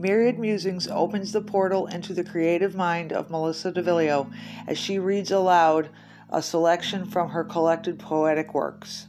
Myriad Musings opens the portal into the creative mind of Melissa DeVillio as she reads aloud a selection from her collected poetic works.